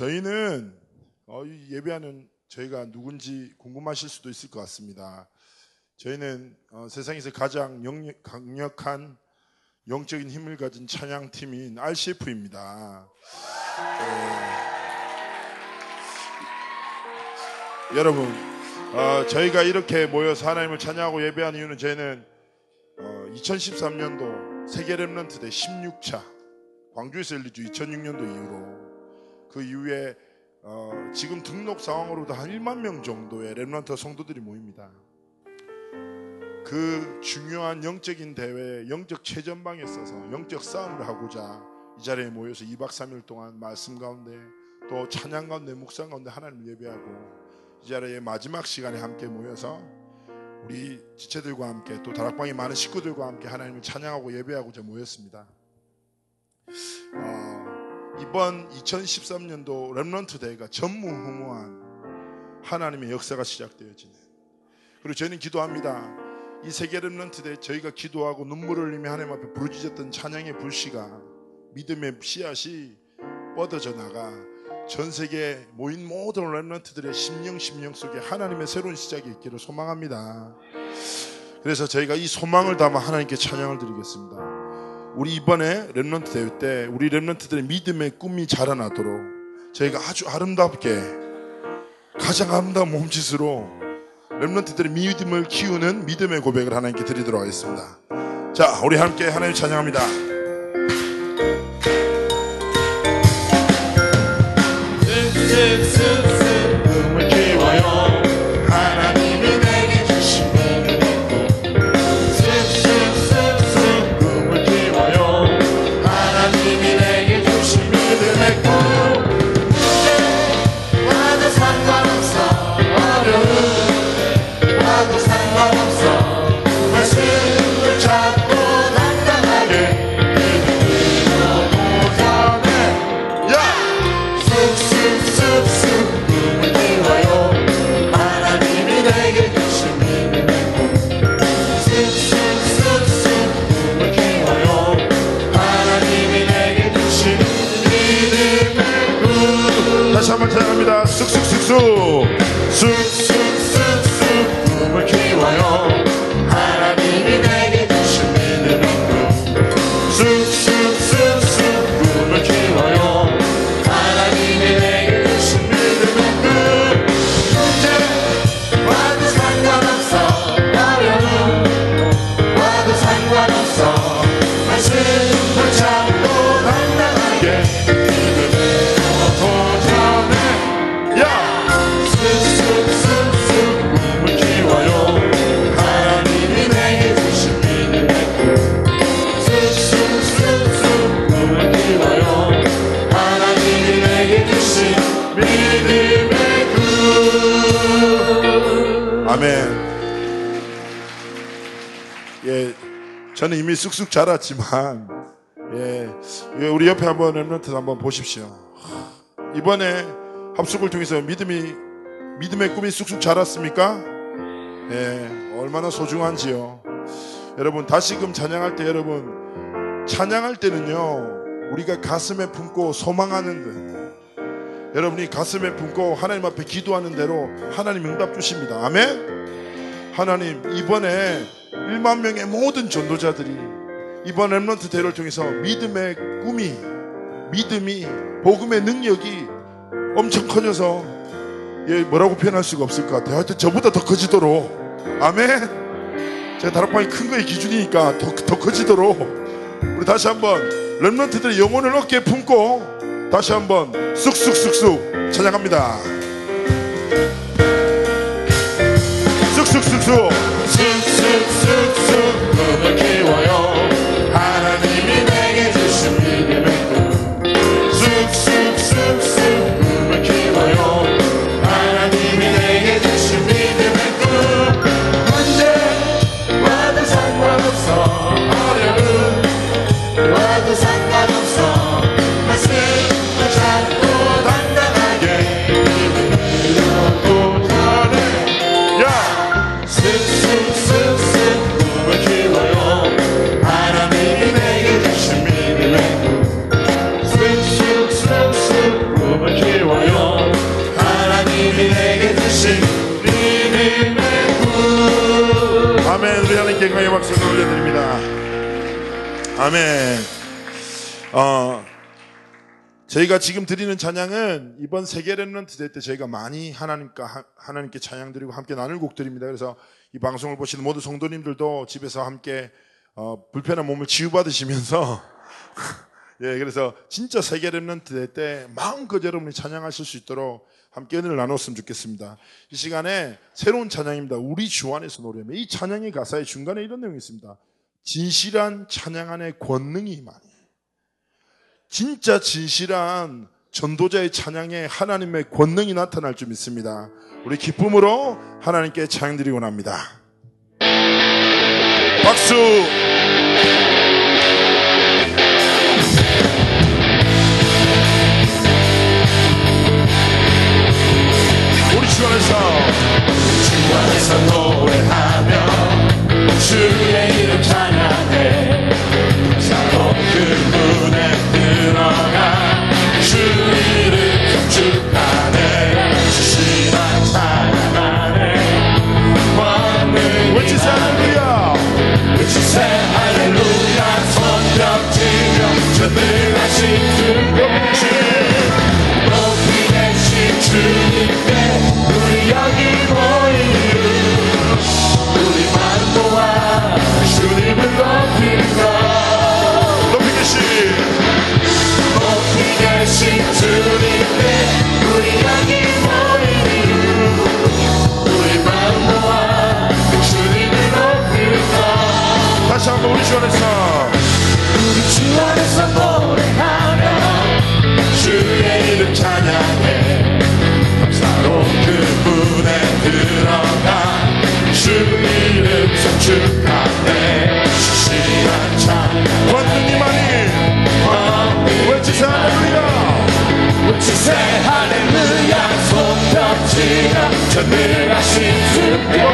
저희는 어, 예배하는 저희가 누군지 궁금하실 수도 있을 것 같습니다. 저희는 어, 세상에서 가장 강력한 영적인 힘을 가진 찬양팀인 RCF입니다. 네. 여러분, 어, 저희가 이렇게 모여서 하나님을 찬양하고 예배하는 이유는 저희는 2013년도 세계 랩런트 대 16차 광주에서 열리죠 2006년도 이후로 그 이후에 어, 지금 등록 상황으로도 한 1만 명 정도의 렘런트 성도들이 모입니다. 그 중요한 영적인 대회, 영적 최전방에 있어서 영적 싸움을 하고자 이 자리에 모여서 2박 3일 동안 말씀 가운데 또 찬양 가운데 묵상 가운데 하나님을 예배하고 이 자리에 마지막 시간에 함께 모여서 우리 지체들과 함께 또 다락방의 많은 식구들과 함께 하나님을 찬양하고 예배하고자 모였습니다. 어, 이번 2013년도 렘런트 대회가 전무후무한 하나님의 역사가 시작되어지는 그리고 저희는 기도합니다. 이 세계 렘런트 대회 저희가 기도하고 눈물을 흘리며 하나님 앞에 부르짖었던 찬양의 불씨가 믿음의 씨앗이 뻗어져 나가 전 세계 모인 모든 렘런트들의 심령 심령 속에 하나님의 새로운 시작이 있기를 소망합니다. 그래서 저희가 이 소망을 담아 하나님께 찬양을 드리겠습니다. 우리 이번에 랩런트 대회 때 우리 랩런트들의 믿음의 꿈이 자라나도록 저희가 아주 아름답게 가장 아름다운 몸짓으로 랩런트들의 믿음을 키우는 믿음의 고백을 하나님께 드리도록 하겠습니다. 자, 우리 함께 하나님 찬양합니다. 다시 한번 찬양합니다. 쑥쑥쑥쑥 쑥. 저는 이미 쑥쑥 자랐지만 예, 예 우리 옆에 한번 랩런트 한번 보십시오. 이번에 합숙을 통해서 믿음이 믿음의 꿈이 쑥쑥 자랐습니까? 예, 얼마나 소중한지요. 여러분 다시금 찬양할 때 여러분 찬양할 때는요 우리가 가슴에 품고 소망하는 듯 여러분이 가슴에 품고 하나님 앞에 기도하는 대로 하나님 응답 주십니다. 아멘. 하나님 이번에 1만 명의 모든 전도자들이 이번 랩런트 대회를 통해서 믿음의 꿈이 믿음이 복음의 능력이 엄청 커져서 예, 뭐라고 표현할 수가 없을 것 같아요. 하여튼 저보다 더 커지도록 아멘. 제가 다락방이 큰 거의 기준이니까 더, 더 커지도록 우리 다시 한번 랩런트들의 영혼을 어깨에 품고 다시 한번 쑥쑥쑥쑥 찬양합니다. 쑥쑥쑥쑥 쑥쑥쑥 아멘. 어, 저희가 지금 드리는 찬양은 이번 세계 Remnant 대회 때 저희가 많이 하나님과 하- 하나님께 찬양 드리고 함께 나눌 곡 드립니다. 그래서 이 방송을 보시는 모든 성도님들도 집에서 함께 어, 불편한 몸을 치유받으시면서 예, 그래서 진짜 세계 Remnant 때 마음껏 여러분이 찬양하실 수 있도록 함께 은혜를 나눴으면 좋겠습니다. 이 시간에 새로운 찬양입니다. 우리 주 안에서 노래하며 이 찬양의 가사의 중간에 이런 내용이 있습니다. 진실한 찬양 안에 권능이 임하니 진짜 진실한 전도자의 찬양에 하나님의 권능이 나타날 줄 믿습니다. 우리 기쁨으로 하나님께 찬양 드리고 납니다. 박수! 우리 주 안에서 주 안에서 노래하며 주 주 안에서. 우리 주 안에서 노래하며 주의 이름 찬양해. 감사로 그분에 들어가. 주 이름 성축하네. 주시한 찬양. 많이 외치세 할렐루야! 우치세 할렐루야. 손뼉치라. 전능하신 주께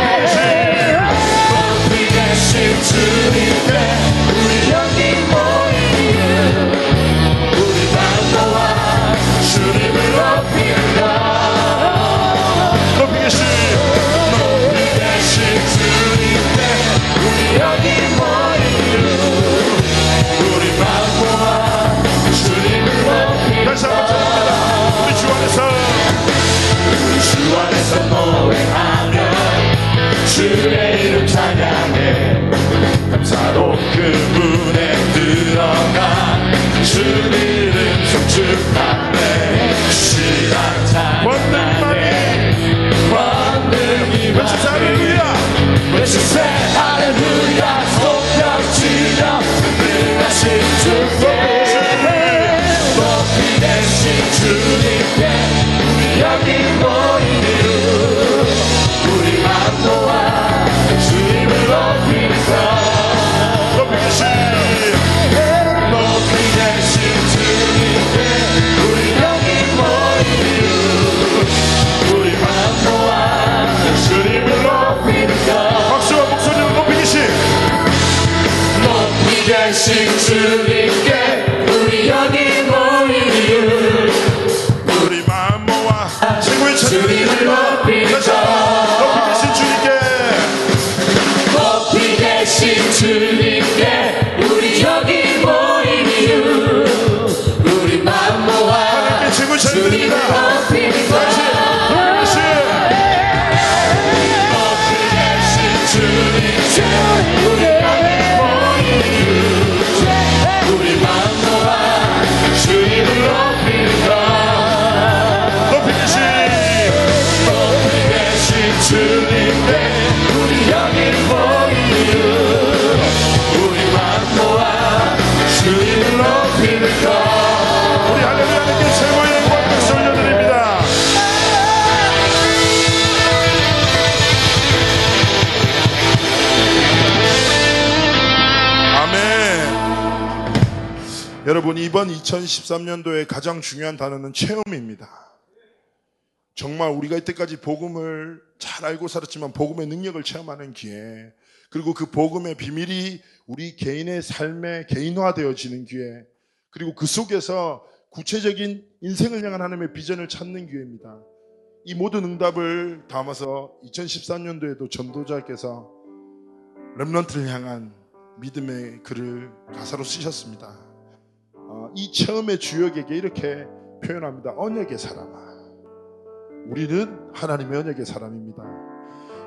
여러분 이번 2013년도의 가장 중요한 단어는 체험입니다. 정말 우리가 이때까지 복음을 잘 알고 살았지만 복음의 능력을 체험하는 기회 그리고 그 복음의 비밀이 우리 개인의 삶에 개인화되어지는 기회 그리고 그 속에서 구체적인 인생을 향한 하나님의 비전을 찾는 기회입니다. 이 모든 응답을 담아서 2013년도에도 전도자께서 렘런트를 향한 믿음의 글을 가사로 쓰셨습니다. 어, 이 처음의 주역에게 이렇게 표현합니다. 언약의 사람아. 우리는 하나님의 언약의 사람입니다.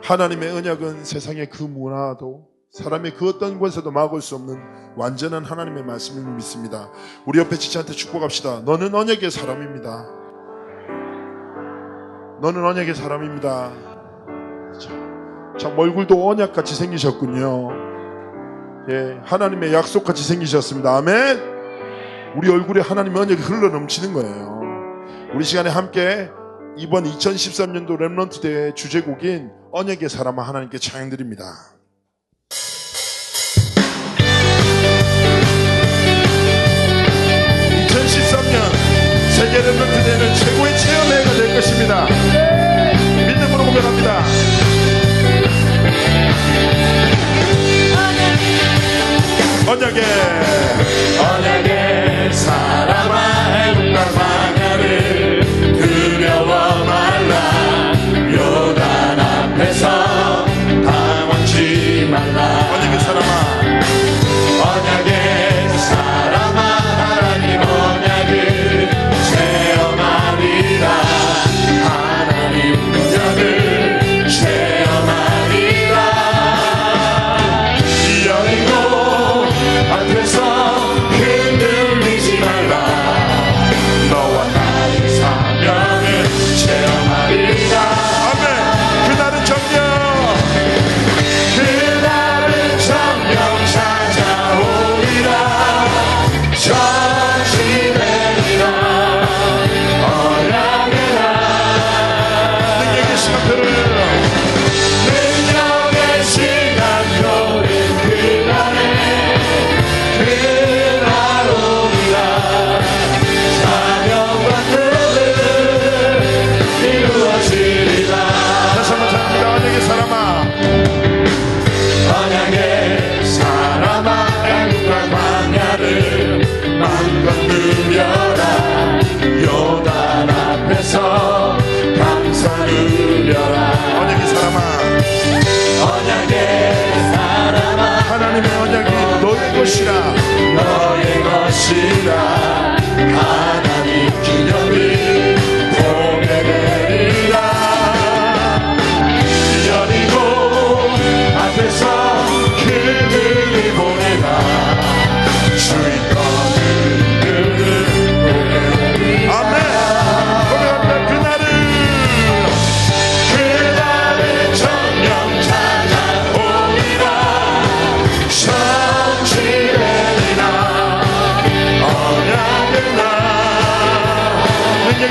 하나님의 언약은 세상의 그 문화도 사람의 그 어떤 권세도 막을 수 없는 완전한 하나님의 말씀을 믿습니다. 우리 옆에 지체한테 축복합시다. 너는 언약의 사람입니다. 너는 언약의 사람입니다. 참, 참 얼굴도 언약같이 생기셨군요. 예, 하나님의 약속같이 생기셨습니다. 아멘. 우리 얼굴에 하나님의 언약이 흘러 넘치는 거예요. 우리 시간에 함께 이번 2013년도 Remnant 대회 주제곡인 언약의 사람아 하나님께 찬양드립니다. 2013년 세계 Remnant 대회는 최고의 체험회가 될 것입니다. 믿음으로 고백합니다. 언약의 언약의 애국과 광야를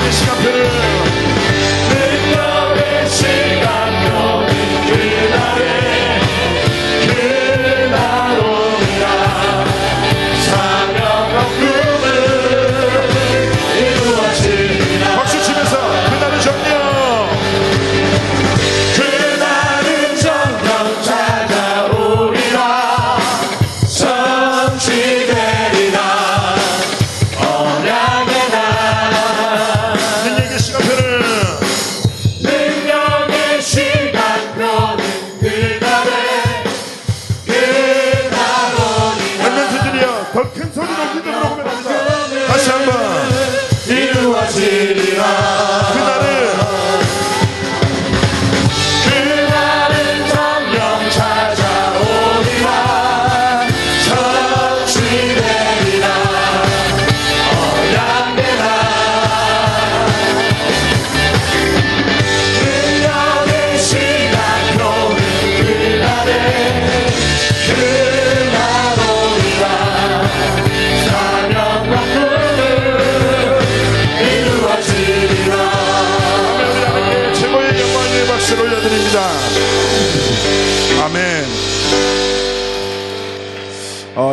능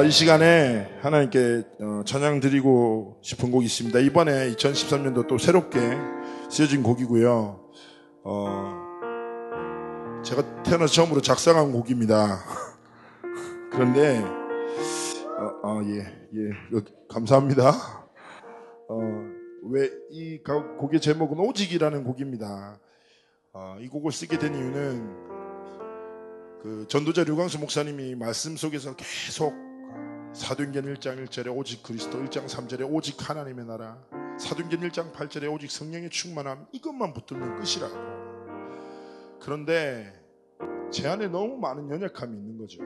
이 시간에 하나님께 어, 찬양 드리고 싶은 곡이 있습니다. 이번에 2013년도 또 새롭게 쓰여진 곡이고요. 어, 제가 태어나서 처음으로 작사한 곡입니다. 그런데 어, 어, 예, 예, 어, 감사합니다. 어, 왜이 곡의 제목은 오직이라는 곡입니다. 어, 이 곡을 쓰게 된 이유는 그 전도자 류광수 목사님이 말씀 속에서 계속 사도행전 1장 1절에 오직 그리스도 1장 3절에 오직 하나님의 나라 사도행전 1장 8절에 오직 성령의 충만함 이것만 붙들면 끝이라고. 그런데 제 안에 너무 많은 연약함이 있는 거죠.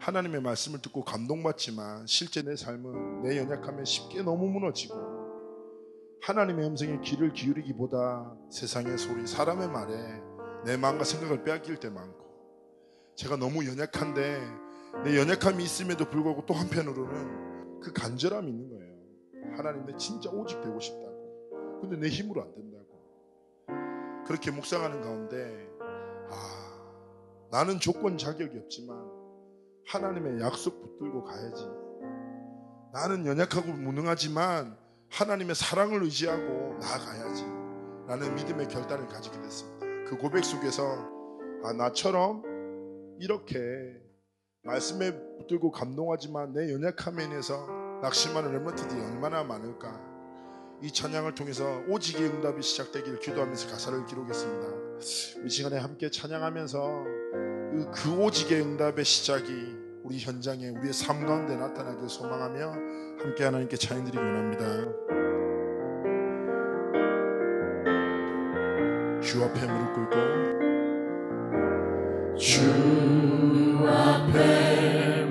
하나님의 말씀을 듣고 감동받지만 실제 내 삶은 내 연약함에 쉽게 너무 무너지고 하나님의 음성에 귀를 기울이기보다 세상의 소리, 사람의 말에 내 마음과 생각을 빼앗길 때 많고 제가 너무 연약한데 내 연약함이 있음에도 불구하고 또 한편으로는 그 간절함이 있는 거예요. 하나님 내 진짜 오직 되고 싶다고. 근데 내 힘으로 안 된다고. 그렇게 묵상하는 가운데 아 나는 조건 자격이 없지만 하나님의 약속 붙들고 가야지. 나는 연약하고 무능하지만 하나님의 사랑을 의지하고 나아가야지. 라는 믿음의 결단을 가지게 됐습니다. 그 고백 속에서 아, 나처럼 이렇게 말씀에 붙들고 감동하지만 내 연약함에 인해서 낙심하는 렘런트들이 얼마나 많을까. 이 찬양을 통해서 오직의 응답이 시작되기를 기도하면서 가사를 기록했습니다. 이 시간에 함께 찬양하면서 그, 그 오직의 응답의 시작이 우리 현장에 우리의 삶 가운데 나타나길 소망하며 함께 하나님께 찬양드리기 원합니다. 주 앞에 무릎 꿇고 주 앞에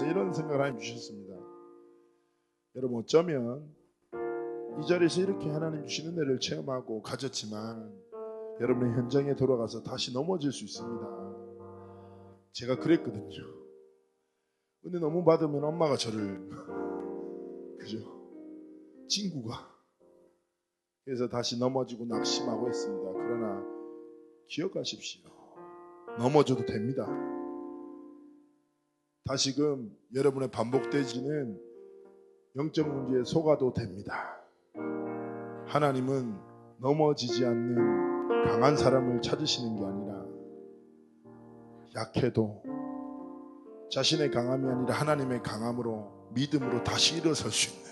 기도하면서 이런 생각을 하나님 주셨습니다. 여러분 어쩌면 이 자리에서 이렇게 하나님 주시는 은혜를 체험하고 가졌지만 여러분의 현장에 돌아가서 다시 넘어질 수 있습니다. 제가 그랬거든요. 은혜 너무 받으면 엄마가 저를 그죠? 친구가 그래서 다시 넘어지고 낙심하고 했습니다. 그러나 기억하십시오. 넘어져도 됩니다. 다시금 여러분의 반복되지는 영적 문제에 속아도 됩니다. 하나님은 넘어지지 않는 강한 사람을 찾으시는 게 아니라 약해도 자신의 강함이 아니라 하나님의 강함으로 믿음으로 다시 일어설 수 있는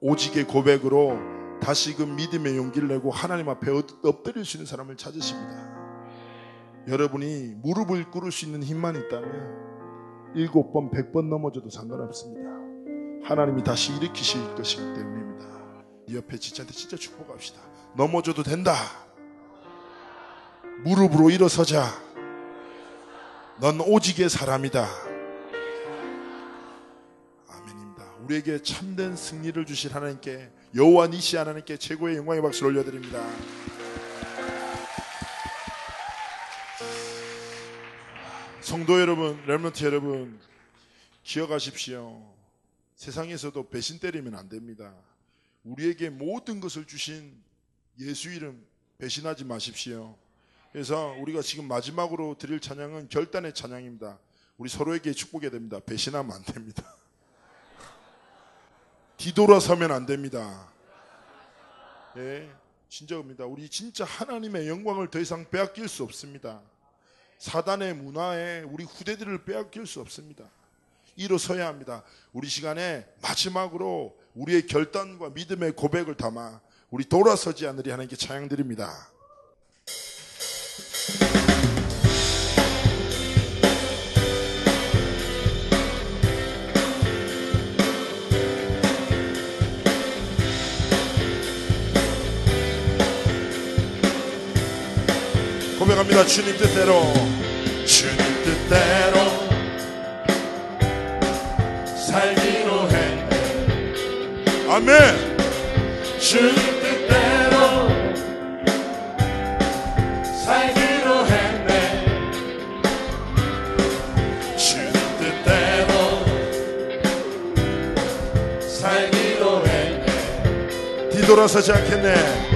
오직의 고백으로 다시금 믿음의 용기를 내고 하나님 앞에 엎- 엎드릴 수 있는 사람을 찾으십니다. 여러분이 무릎을 꿇을 수 있는 힘만 있다면 일곱 번, 백 번 넘어져도 상관없습니다. 하나님이 다시 일으키실 것이기 때문입니다. 이 옆에 지체한테 진짜 축복합시다. 넘어져도 된다. 무릎으로 일어서자. 넌 오직의 사람이다. 아멘입니다. 우리에게 참된 승리를 주실 하나님께 여호와 니시 하나님께 최고의 영광의 박수를 올려드립니다. 성도 여러분, 렘런트 여러분, 기억하십시오. 세상에서도 배신 때리면 안 됩니다. 우리에게 모든 것을 주신 예수 이름 배신하지 마십시오. 그래서 우리가 지금 마지막으로 드릴 찬양은 결단의 찬양입니다. 우리 서로에게 축복해야 됩니다. 배신하면 안 됩니다. 뒤돌아서면 안 됩니다. 예, 진짜입니다. 우리 진짜 하나님의 영광을 더 이상 빼앗길 수 없습니다. 사단의 문화에 우리 후대들을 빼앗길 수 없습니다. 일어서야 합니다. 우리 시간에 마지막으로 우리의 결단과 믿음의 고백을 담아 우리 돌아서지 않으리 하나님께 찬양드립니다. 고백합니다. 주님 뜻대로 주님 뜻대로 살기로 했네 아멘. 주님 뜻대로 살기로 했네 주님 뜻대로 살기로 했네 뒤돌아서지 않겠네.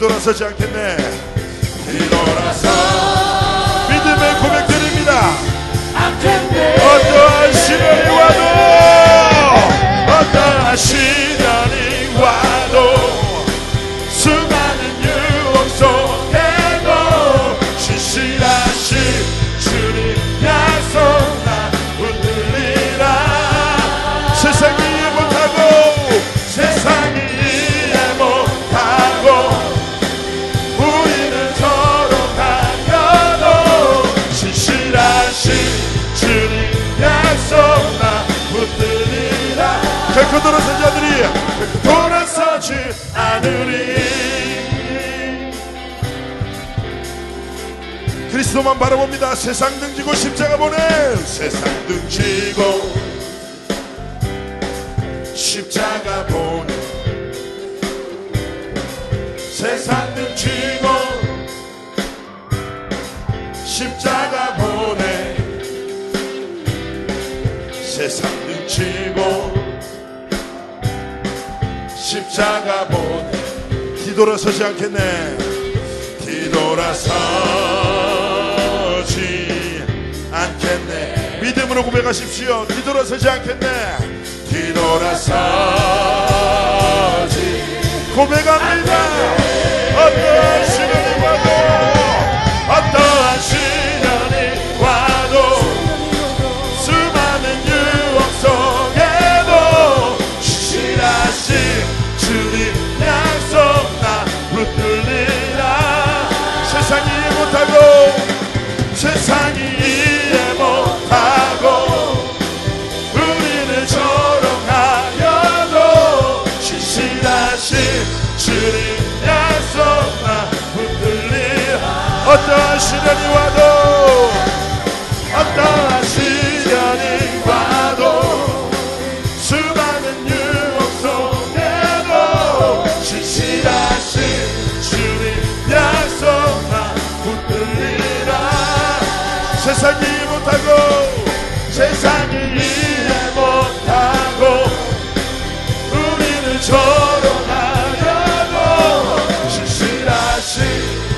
뒤돌아서지 않겠네. 뒤돌아서 믿음의 고백드립니다. 어떠한 시련이 와도 어떠한 시련 돌아서지 않으리. 돌아서지 않으리 그리스도만 바라봅니다 세상 등지고 십자가 보내 세상 등지고 십자가 보내 세상 등지고 십자가 보내 세상 등지고 십자가 보내 뒤돌아서지 않겠네. 뒤돌아서지 않겠네. 믿음으로 고백하십시오. 뒤돌아서지 않겠네. 뒤돌아서지. 고백합니다 세상이 이해 못하고 우리를 조롱하여도 신실하신 주님 약속 나 붙들리라. 어떠한 시련이 와도 세상이 못하고 세상이 이해 못하고 우리를 조롱하려고 신실하신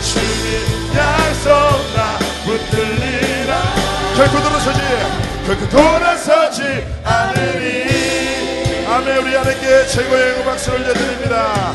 주님 약속 나 붙들리라. 결코 돌아서지 결코 돌아서지 않으리. 아멘. 우리 하나님께 최고의 박수를 올려드립니다